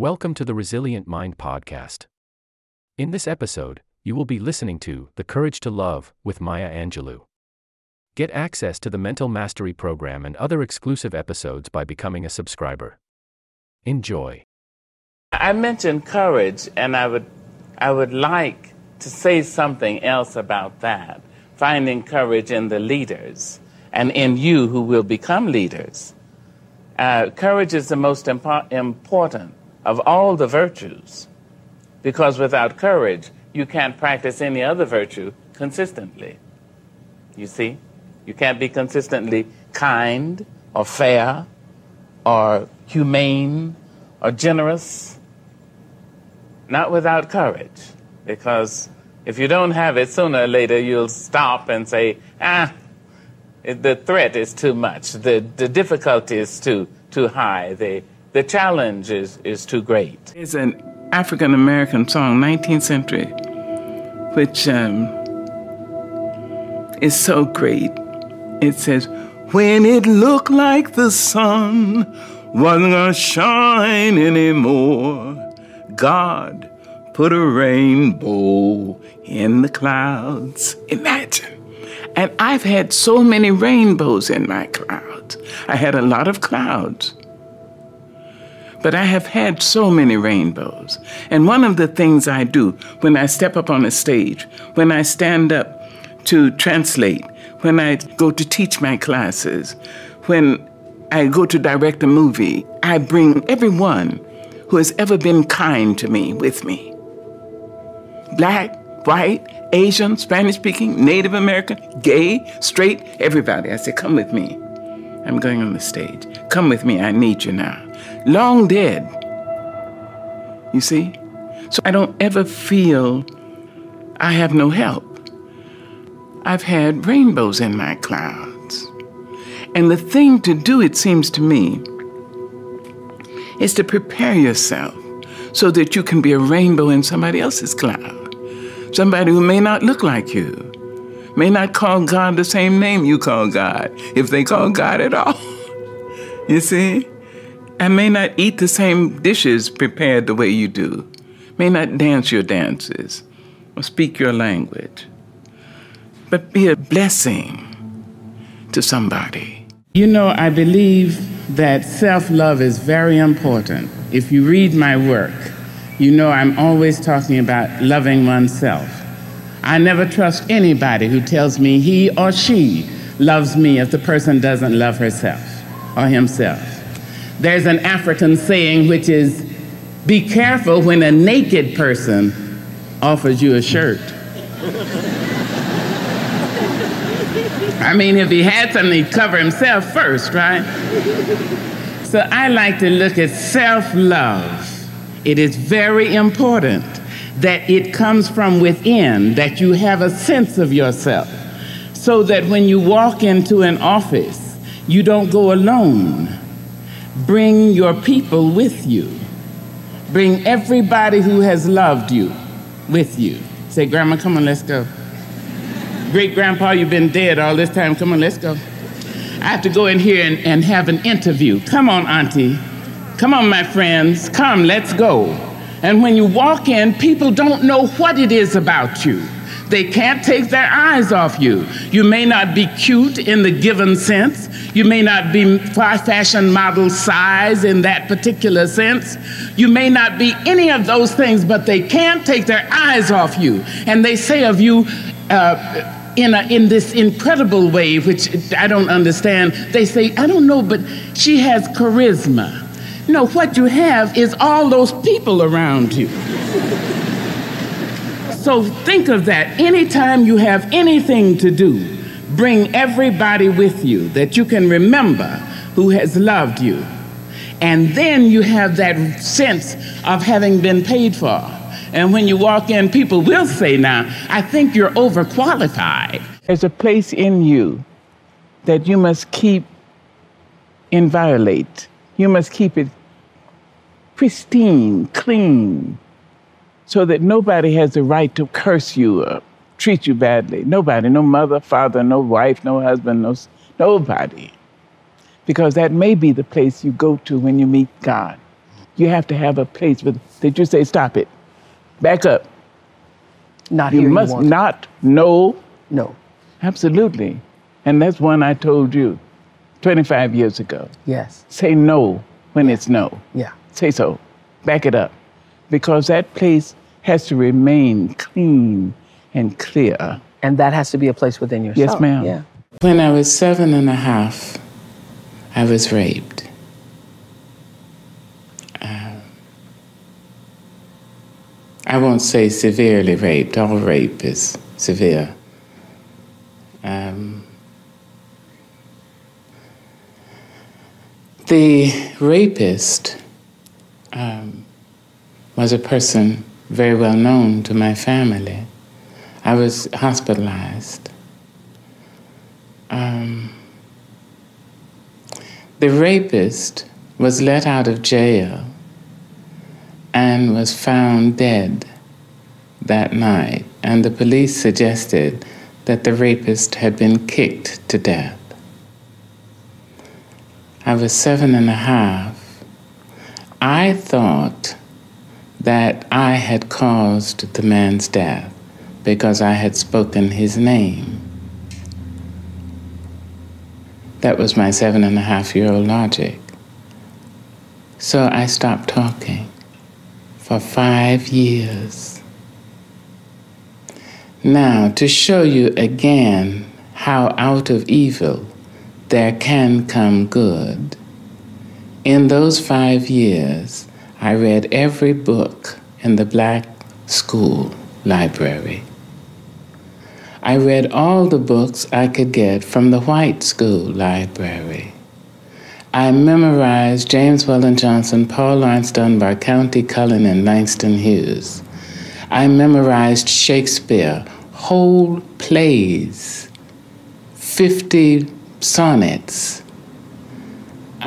Welcome to the Resilient Mind Podcast. In this episode, you will be listening to The Courage to Love with Maya Angelou. Get access to the Mental Mastery Program and other exclusive episodes by becoming a subscriber. Enjoy. I mentioned courage, and I would, I would like to say something else about that. Finding courage in the leaders and in you who will become leaders. Uh, courage is the most impo- important of all the virtues because without courage, you can't practice any other virtue consistently. You see? You can't be consistently kind or fair or humane or generous. Not without courage. Because if you don't have it, sooner or later you'll stop and say, ah, the threat is too much, the, the difficulty is too, too high, the, the challenge is, is too great. It's an African American song, 19th century, which um, is so great. It says, When it looked like the sun wasn't gonna shine anymore, God put a rainbow in the clouds. Imagine. And I've had so many rainbows in my clouds. I had a lot of clouds. But I have had so many rainbows. And one of the things I do when I step up on a stage, when I stand up to translate, when I go to teach my classes, when I go to direct a movie, I bring everyone who has ever been kind to me with me. Black, white, Asian, Spanish speaking, Native American, gay, straight, everybody. I say, come with me. I'm going on the stage. Come with me, I need you now. Long dead. You see? So I don't ever feel I have no help. I've had rainbows in my clouds. And the thing to do, it seems to me, is to prepare yourself so that you can be a rainbow in somebody else's cloud. Somebody who may not look like you, may not call God the same name you call God, if they call God at all. you see? And may not eat the same dishes prepared the way you do, may not dance your dances or speak your language, but be a blessing to somebody. You know, I believe that self love is very important. If you read my work, you know I'm always talking about loving oneself. I never trust anybody who tells me he or she loves me if the person doesn't love herself or himself. There's an African saying which is be careful when a naked person offers you a shirt. I mean, if he had something, he'd cover himself first, right? So I like to look at self love. It is very important that it comes from within, that you have a sense of yourself, so that when you walk into an office, you don't go alone. Bring your people with you. Bring everybody who has loved you with you. Say, Grandma, come on, let's go. Great grandpa, you've been dead all this time. Come on, let's go. I have to go in here and, and have an interview. Come on, Auntie. Come on, my friends. Come, let's go. And when you walk in, people don't know what it is about you. They can't take their eyes off you. You may not be cute in the given sense. You may not be fashion model size in that particular sense. You may not be any of those things, but they can't take their eyes off you. And they say of you, uh, in, a, in this incredible way, which I don't understand, they say, I don't know, but she has charisma. No, what you have is all those people around you. so think of that. Anytime you have anything to do, bring everybody with you that you can remember who has loved you. And then you have that sense of having been paid for. And when you walk in, people will say, Now, I think you're overqualified. There's a place in you that you must keep inviolate. You must keep it pristine, clean, so that nobody has the right to curse you or treat you badly. Nobody, no mother, father, no wife, no husband, no nobody. Because that may be the place you go to when you meet God. You have to have a place with, that you say, stop it, back up. Not You here. must you not, no, No. absolutely. And that's one I told you 25 years ago. Yes. Say no when it's no. Yeah. Say so. Back it up. Because that place has to remain clean and clear. And that has to be a place within yourself. Yes, ma'am. Yeah. When I was seven and a half, I was raped. Um, I won't say severely raped, all rape is severe. Um, the rapist um, was a person very well known to my family. I was hospitalized. Um, the rapist was let out of jail and was found dead that night, and the police suggested that the rapist had been kicked to death. I was seven and a half. I thought that I had caused the man's death because I had spoken his name. That was my seven and a half year old logic. So I stopped talking for five years. Now, to show you again how out of evil there can come good, in those five years, I read every book in the black school library. I read all the books I could get from the white school library. I memorized James Weldon Johnson, Paul Laurence Dunbar, Countee Cullen, and Langston Hughes. I memorized Shakespeare, whole plays, 50 sonnets.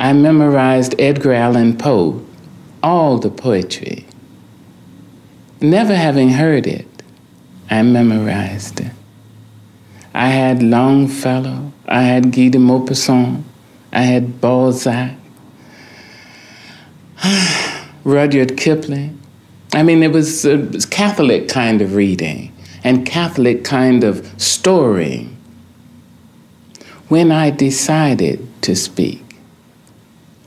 I memorized Edgar Allan Poe, all the poetry. Never having heard it, I memorized it. I had Longfellow, I had Guy de Maupassant, I had Balzac, Rudyard Kipling. I mean, it was a Catholic kind of reading and Catholic kind of story. When I decided to speak,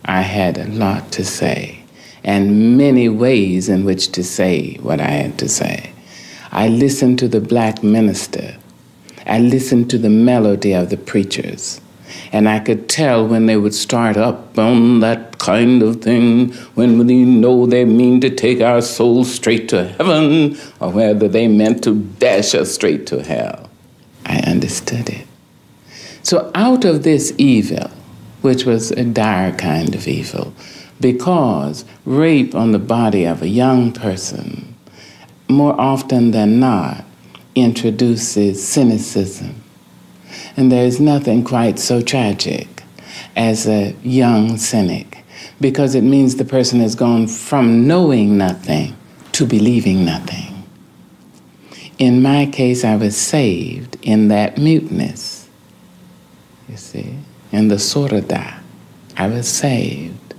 I had a lot to say and many ways in which to say what I had to say. I listened to the black minister. I listened to the melody of the preachers. And I could tell when they would start up on that kind of thing, when we know they mean to take our souls straight to heaven, or whether they meant to dash us straight to hell. I understood it. So, out of this evil, which was a dire kind of evil, because rape on the body of a young person, more often than not, introduces cynicism. And there is nothing quite so tragic as a young cynic, because it means the person has gone from knowing nothing to believing nothing. In my case, I was saved in that muteness. You see, in the surada, I was saved.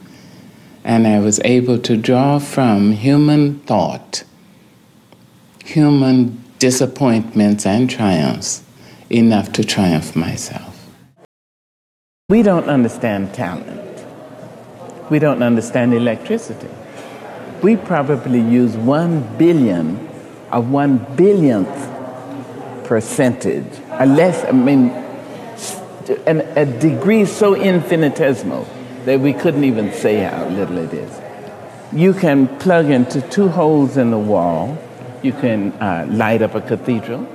And I was able to draw from human thought, human disappointments and triumphs, enough to triumph myself. We don't understand talent. We don't understand electricity. We probably use one billion of one billionth percentage, a less, I mean, an, a degree so infinitesimal that we couldn't even say how little it is. You can plug into two holes in the wall. You can uh, light up a cathedral.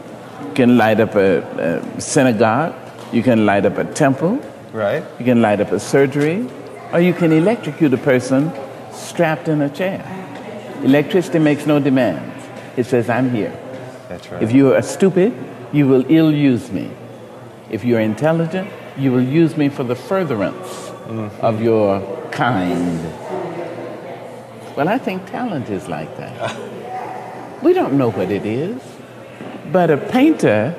You can light up a, a synagogue. You can light up a temple. Right. You can light up a surgery. Or you can electrocute a person strapped in a chair. Electricity makes no demands. It says, I'm here. That's right. If you are stupid, you will ill use me. If you're intelligent, you will use me for the furtherance of your kind. Well, I think talent is like that. we don't know what it is, but a painter,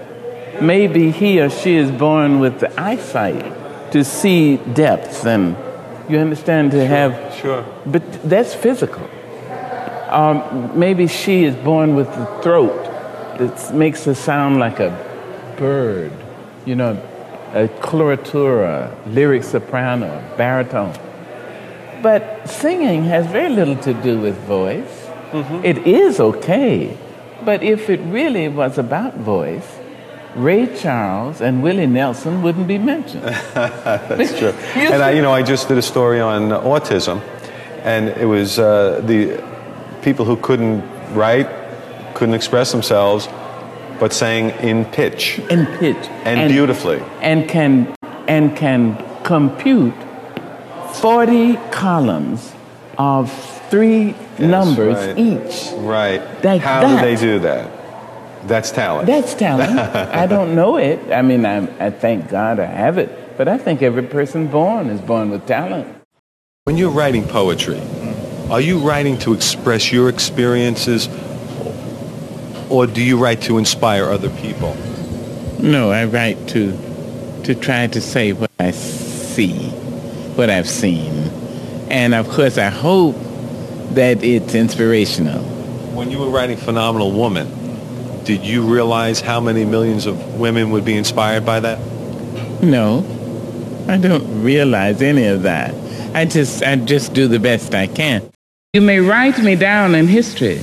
maybe he or she is born with the eyesight to see depth and, You understand? To sure, have. Sure. But that's physical. Um, maybe she is born with the throat that makes her sound like a bird, you know, a coloratura, lyric soprano, baritone. But singing has very little to do with voice. Mm-hmm. It is okay, but if it really was about voice, Ray Charles and Willie Nelson wouldn't be mentioned. That's true. and I, you know, I just did a story on autism, and it was uh, the people who couldn't write, couldn't express themselves, but sang in pitch. In pitch. And, and beautifully. And can and can compute 40 columns of three yes, numbers right. each. Right. Like How that. do they do that? That's talent. That's talent. I don't know it. I mean, I, I thank God I have it, but I think every person born is born with talent. When you're writing poetry, are you writing to express your experiences or do you write to inspire other people? No, I write to to try to say what I see, what I've seen. And of course I hope that it's inspirational. When you were writing Phenomenal Woman, did you realize how many millions of women would be inspired by that? No. I don't realize any of that. I just I just do the best I can. You may write me down in history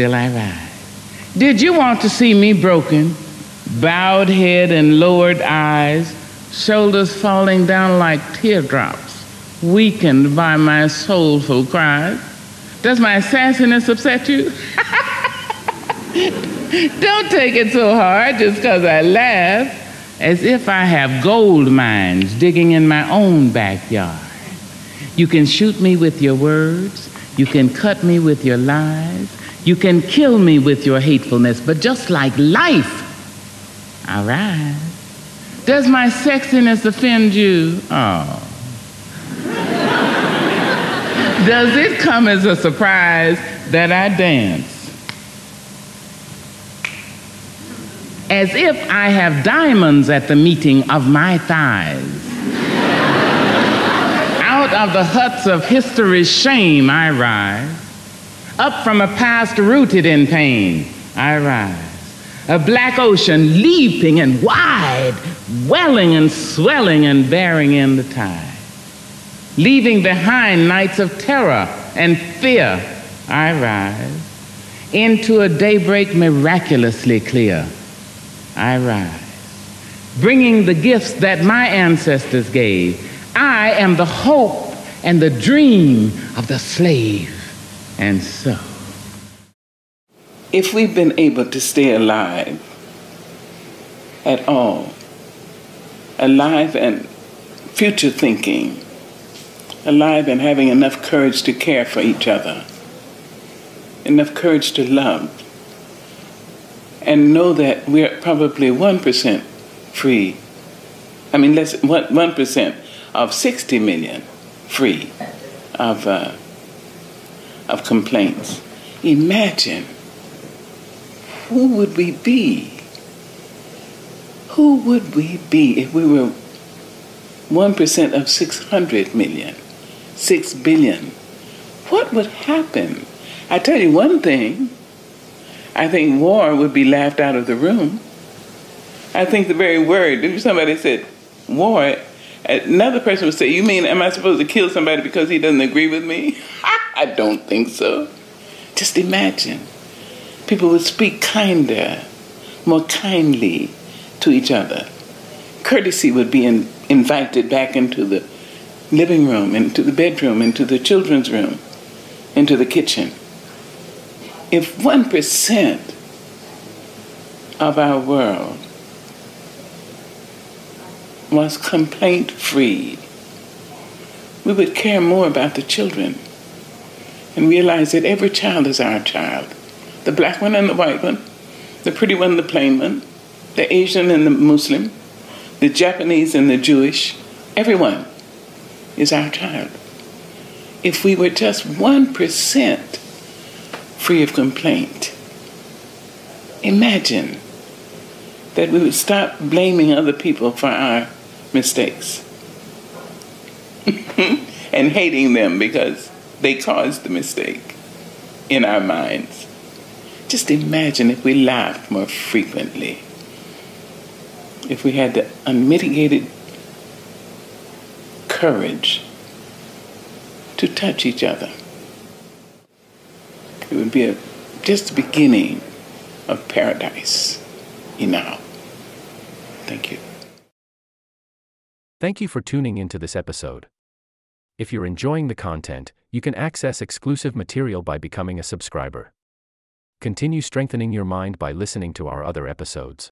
still I rise. Did you want to see me broken, bowed head and lowered eyes, shoulders falling down like teardrops, weakened by my soulful cries? Does my sassiness upset you? Don't take it so hard just because I laugh, as if I have gold mines digging in my own backyard. You can shoot me with your words, you can cut me with your lies, you can kill me with your hatefulness, but just like life, all right. Does my sexiness offend you? Oh. Does it come as a surprise that I dance? As if I have diamonds at the meeting of my thighs. Out of the huts of history's shame I rise up from a past rooted in pain, I rise. A black ocean leaping and wide, welling and swelling and bearing in the tide. Leaving behind nights of terror and fear, I rise. Into a daybreak miraculously clear, I rise. Bringing the gifts that my ancestors gave. I am the hope and the dream of the slave. And so, if we've been able to stay alive at all, alive and future thinking, alive and having enough courage to care for each other, enough courage to love, and know that we're probably 1% free. I mean, less 1% of 60 million free of. Uh, of complaints. Imagine who would we be? Who would we be if we were 1% of 600 million, 6 billion? What would happen? I tell you one thing I think war would be laughed out of the room. I think the very word, if somebody said war, another person would say, You mean, am I supposed to kill somebody because he doesn't agree with me? I don't think so. Just imagine. People would speak kinder, more kindly to each other. Courtesy would be in, invited back into the living room, into the bedroom, into the children's room, into the kitchen. If 1% of our world was complaint free, we would care more about the children and realize that every child is our child the black one and the white one, the pretty one and the plain one, the Asian and the Muslim, the Japanese and the Jewish, everyone is our child. If we were just 1% free of complaint, imagine that we would stop blaming other people for our mistakes and hating them because they caused the mistake in our minds. Just imagine if we laughed more frequently, if we had the unmitigated courage to touch each other. It would be a, just the beginning of paradise in now. Thank you. Thank you for tuning into this episode. If you're enjoying the content, you can access exclusive material by becoming a subscriber. Continue strengthening your mind by listening to our other episodes.